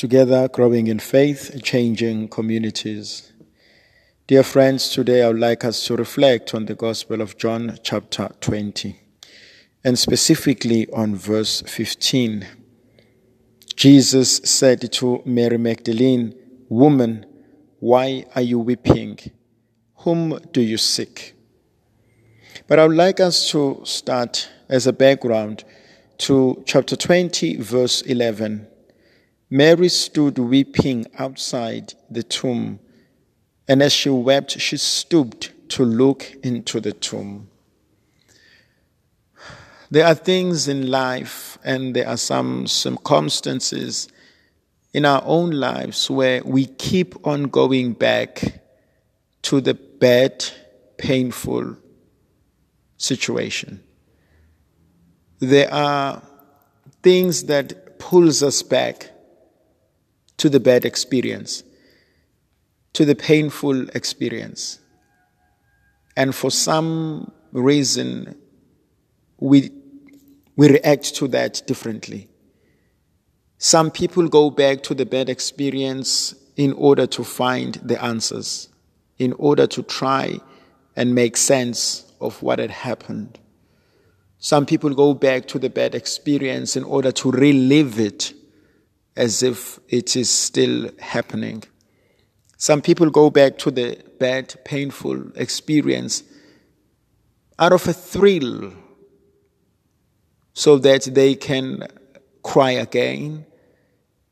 together growing in faith, changing communities. Dear friends, today I would like us to reflect on the Gospel of John, chapter 20, and specifically on verse 15. Jesus said to Mary Magdalene, Woman, why are you weeping? Whom do you seek? But I would like us to start as a background to chapter 20, verse 11. Mary stood weeping outside the tomb, and as she wept, she stooped to look into the tomb. There are things in life, and there are some circumstances in our own lives where we keep on going back to the bad, painful situation. There are things that pulls us back to the bad experience, to the painful experience. And for some reason, we, we react to that differently. Some people go back to the bad experience in order to find the answers, in order to try and make sense of what had happened. Some people go back to the bad experience in order to relive it as if it is still happening. Some people go back to the bad, painful experience out of a thrill so that they can cry again.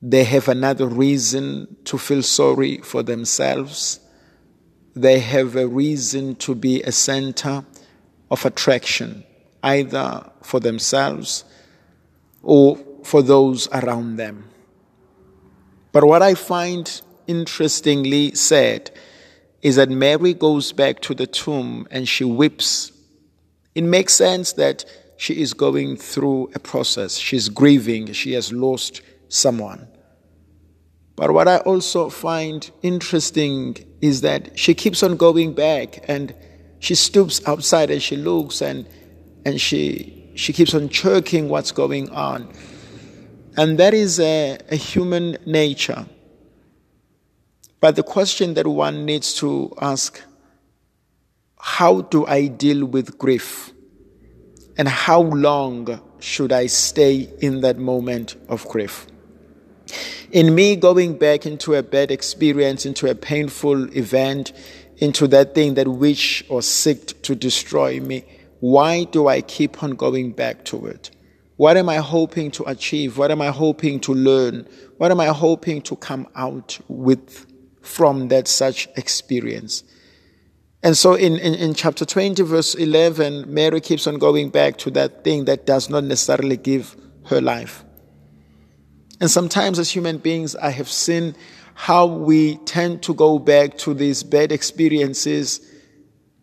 They have another reason to feel sorry for themselves. They have a reason to be a center of attraction, either for themselves or for those around them. But what I find interestingly sad is that Mary goes back to the tomb and she weeps. It makes sense that she is going through a process. She's grieving. She has lost someone. But what I also find interesting is that she keeps on going back and she stoops outside and she looks and, and she, she keeps on checking what's going on. And that is a, a human nature. But the question that one needs to ask how do I deal with grief? And how long should I stay in that moment of grief? In me going back into a bad experience, into a painful event, into that thing that wished or seeked to destroy me, why do I keep on going back to it? What am I hoping to achieve? What am I hoping to learn? What am I hoping to come out with from that such experience? And so in, in, in, chapter 20, verse 11, Mary keeps on going back to that thing that does not necessarily give her life. And sometimes as human beings, I have seen how we tend to go back to these bad experiences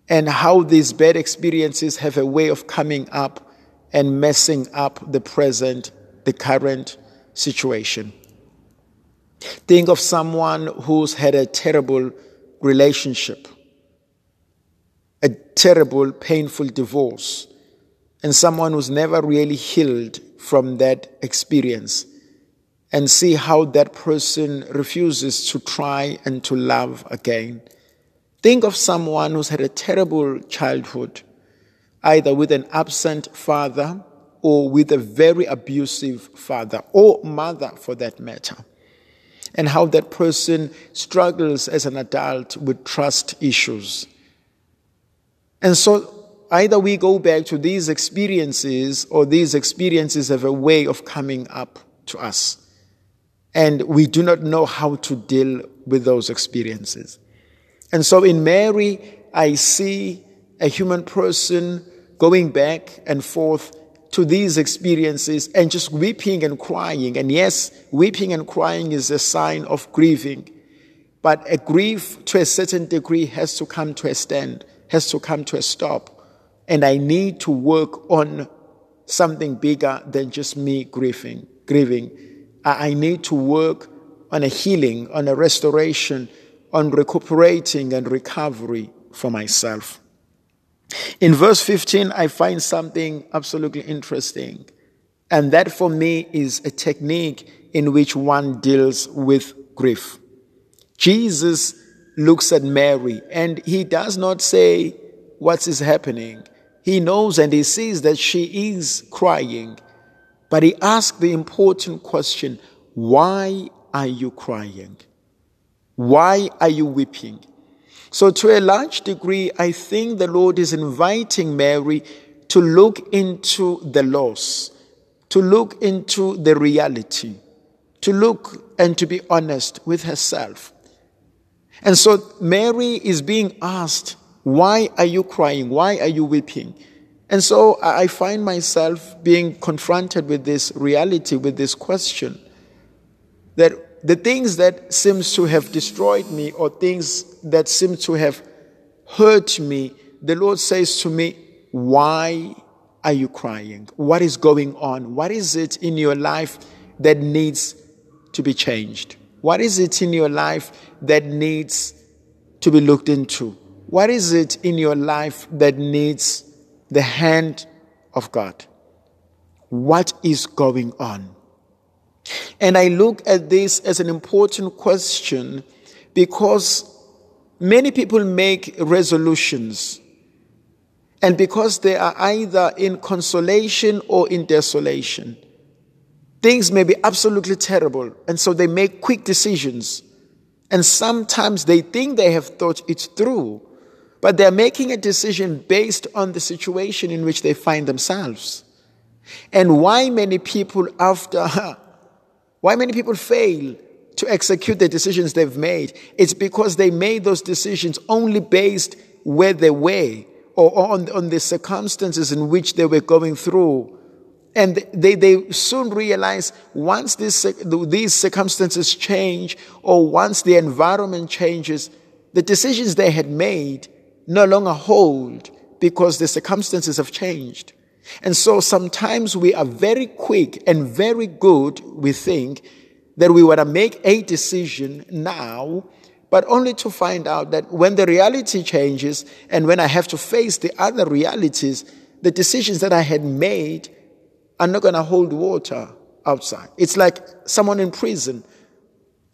and how these bad experiences have a way of coming up and messing up the present, the current situation. Think of someone who's had a terrible relationship, a terrible, painful divorce, and someone who's never really healed from that experience, and see how that person refuses to try and to love again. Think of someone who's had a terrible childhood either with an absent father or with a very abusive father or mother for that matter. And how that person struggles as an adult with trust issues. And so either we go back to these experiences or these experiences have a way of coming up to us. And we do not know how to deal with those experiences. And so in Mary, I see a human person going back and forth to these experiences and just weeping and crying. And yes, weeping and crying is a sign of grieving. But a grief to a certain degree has to come to a stand, has to come to a stop. And I need to work on something bigger than just me grieving. grieving. I need to work on a healing, on a restoration, on recuperating and recovery for myself. In verse 15, I find something absolutely interesting. And that for me is a technique in which one deals with grief. Jesus looks at Mary and he does not say, What is happening? He knows and he sees that she is crying, but he asks the important question Why are you crying? Why are you weeping? So, to a large degree, I think the Lord is inviting Mary to look into the loss, to look into the reality, to look and to be honest with herself. And so Mary is being asked, Why are you crying? Why are you weeping? And so I find myself being confronted with this reality, with this question that the things that seems to have destroyed me or things that seem to have hurt me, the Lord says to me, why are you crying? What is going on? What is it in your life that needs to be changed? What is it in your life that needs to be looked into? What is it in your life that needs the hand of God? What is going on? And I look at this as an important question because many people make resolutions. And because they are either in consolation or in desolation, things may be absolutely terrible. And so they make quick decisions. And sometimes they think they have thought it through, but they're making a decision based on the situation in which they find themselves. And why many people, after Why many people fail to execute the decisions they've made? It's because they made those decisions only based where they were or on, on the circumstances in which they were going through. And they, they soon realize once this, these circumstances change or once the environment changes, the decisions they had made no longer hold because the circumstances have changed. And so sometimes we are very quick and very good, we think, that we want to make a decision now, but only to find out that when the reality changes and when I have to face the other realities, the decisions that I had made are not going to hold water outside. It's like someone in prison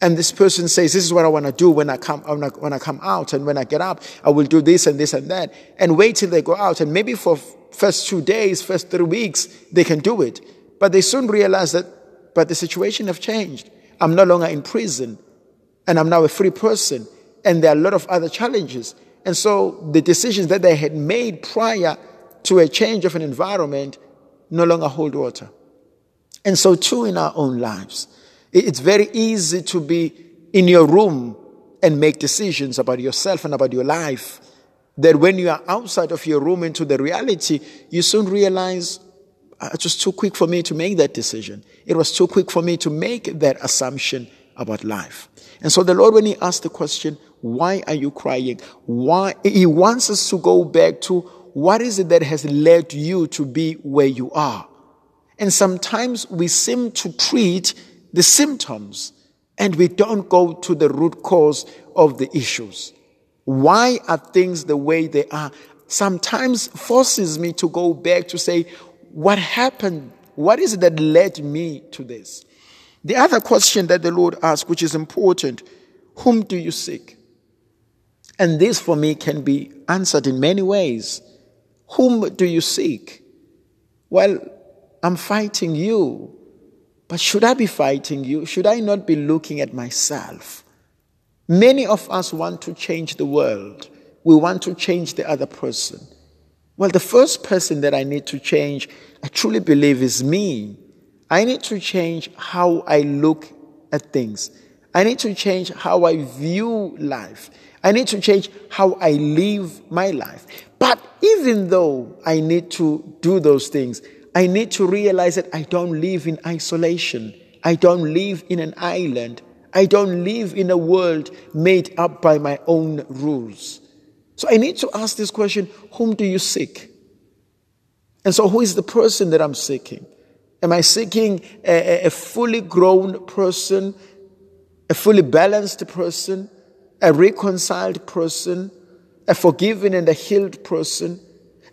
and this person says, This is what I want to do when I come when I, when I come out and when I get up, I will do this and this and that. And wait till they go out. And maybe for first two days, first three weeks, they can do it. But they soon realize that, but the situation have changed. I'm no longer in prison and I'm now a free person. And there are a lot of other challenges. And so the decisions that they had made prior to a change of an environment no longer hold water. And so too in our own lives. It's very easy to be in your room and make decisions about yourself and about your life. That when you are outside of your room into the reality, you soon realize uh, it was too quick for me to make that decision. It was too quick for me to make that assumption about life. And so the Lord, when He asked the question, why are you crying? Why? He wants us to go back to what is it that has led you to be where you are? And sometimes we seem to treat the symptoms and we don't go to the root cause of the issues. Why are things the way they are? Sometimes forces me to go back to say, what happened? What is it that led me to this? The other question that the Lord asked, which is important, whom do you seek? And this for me can be answered in many ways. Whom do you seek? Well, I'm fighting you. But should I be fighting you? Should I not be looking at myself? Many of us want to change the world. We want to change the other person. Well, the first person that I need to change, I truly believe, is me. I need to change how I look at things. I need to change how I view life. I need to change how I live my life. But even though I need to do those things, I need to realize that I don't live in isolation. I don't live in an island. I don't live in a world made up by my own rules. So I need to ask this question whom do you seek? And so, who is the person that I'm seeking? Am I seeking a, a fully grown person, a fully balanced person, a reconciled person, a forgiven and a healed person?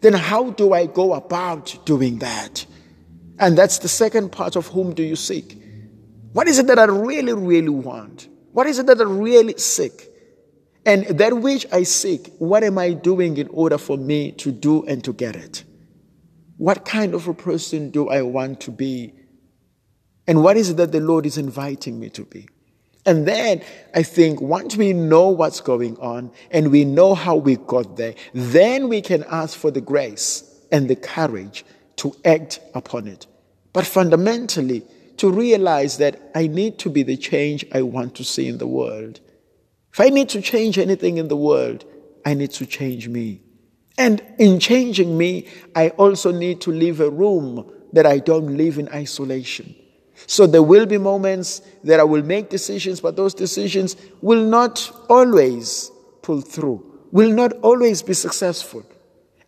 Then how do I go about doing that? And that's the second part of whom do you seek? What is it that I really, really want? What is it that I really seek? And that which I seek, what am I doing in order for me to do and to get it? What kind of a person do I want to be? And what is it that the Lord is inviting me to be? And then I think once we know what's going on and we know how we got there, then we can ask for the grace and the courage to act upon it. But fundamentally, to realize that I need to be the change I want to see in the world. If I need to change anything in the world, I need to change me. And in changing me, I also need to leave a room that I don't live in isolation. So there will be moments that I will make decisions, but those decisions will not always pull through, will not always be successful.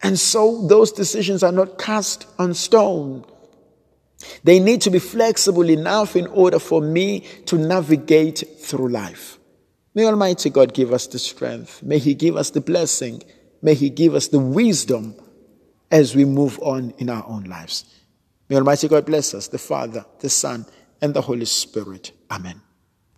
And so those decisions are not cast on stone. They need to be flexible enough in order for me to navigate through life. May Almighty God give us the strength. May He give us the blessing. May He give us the wisdom as we move on in our own lives. May Almighty God bless us, the Father, the Son, and the Holy Spirit. Amen.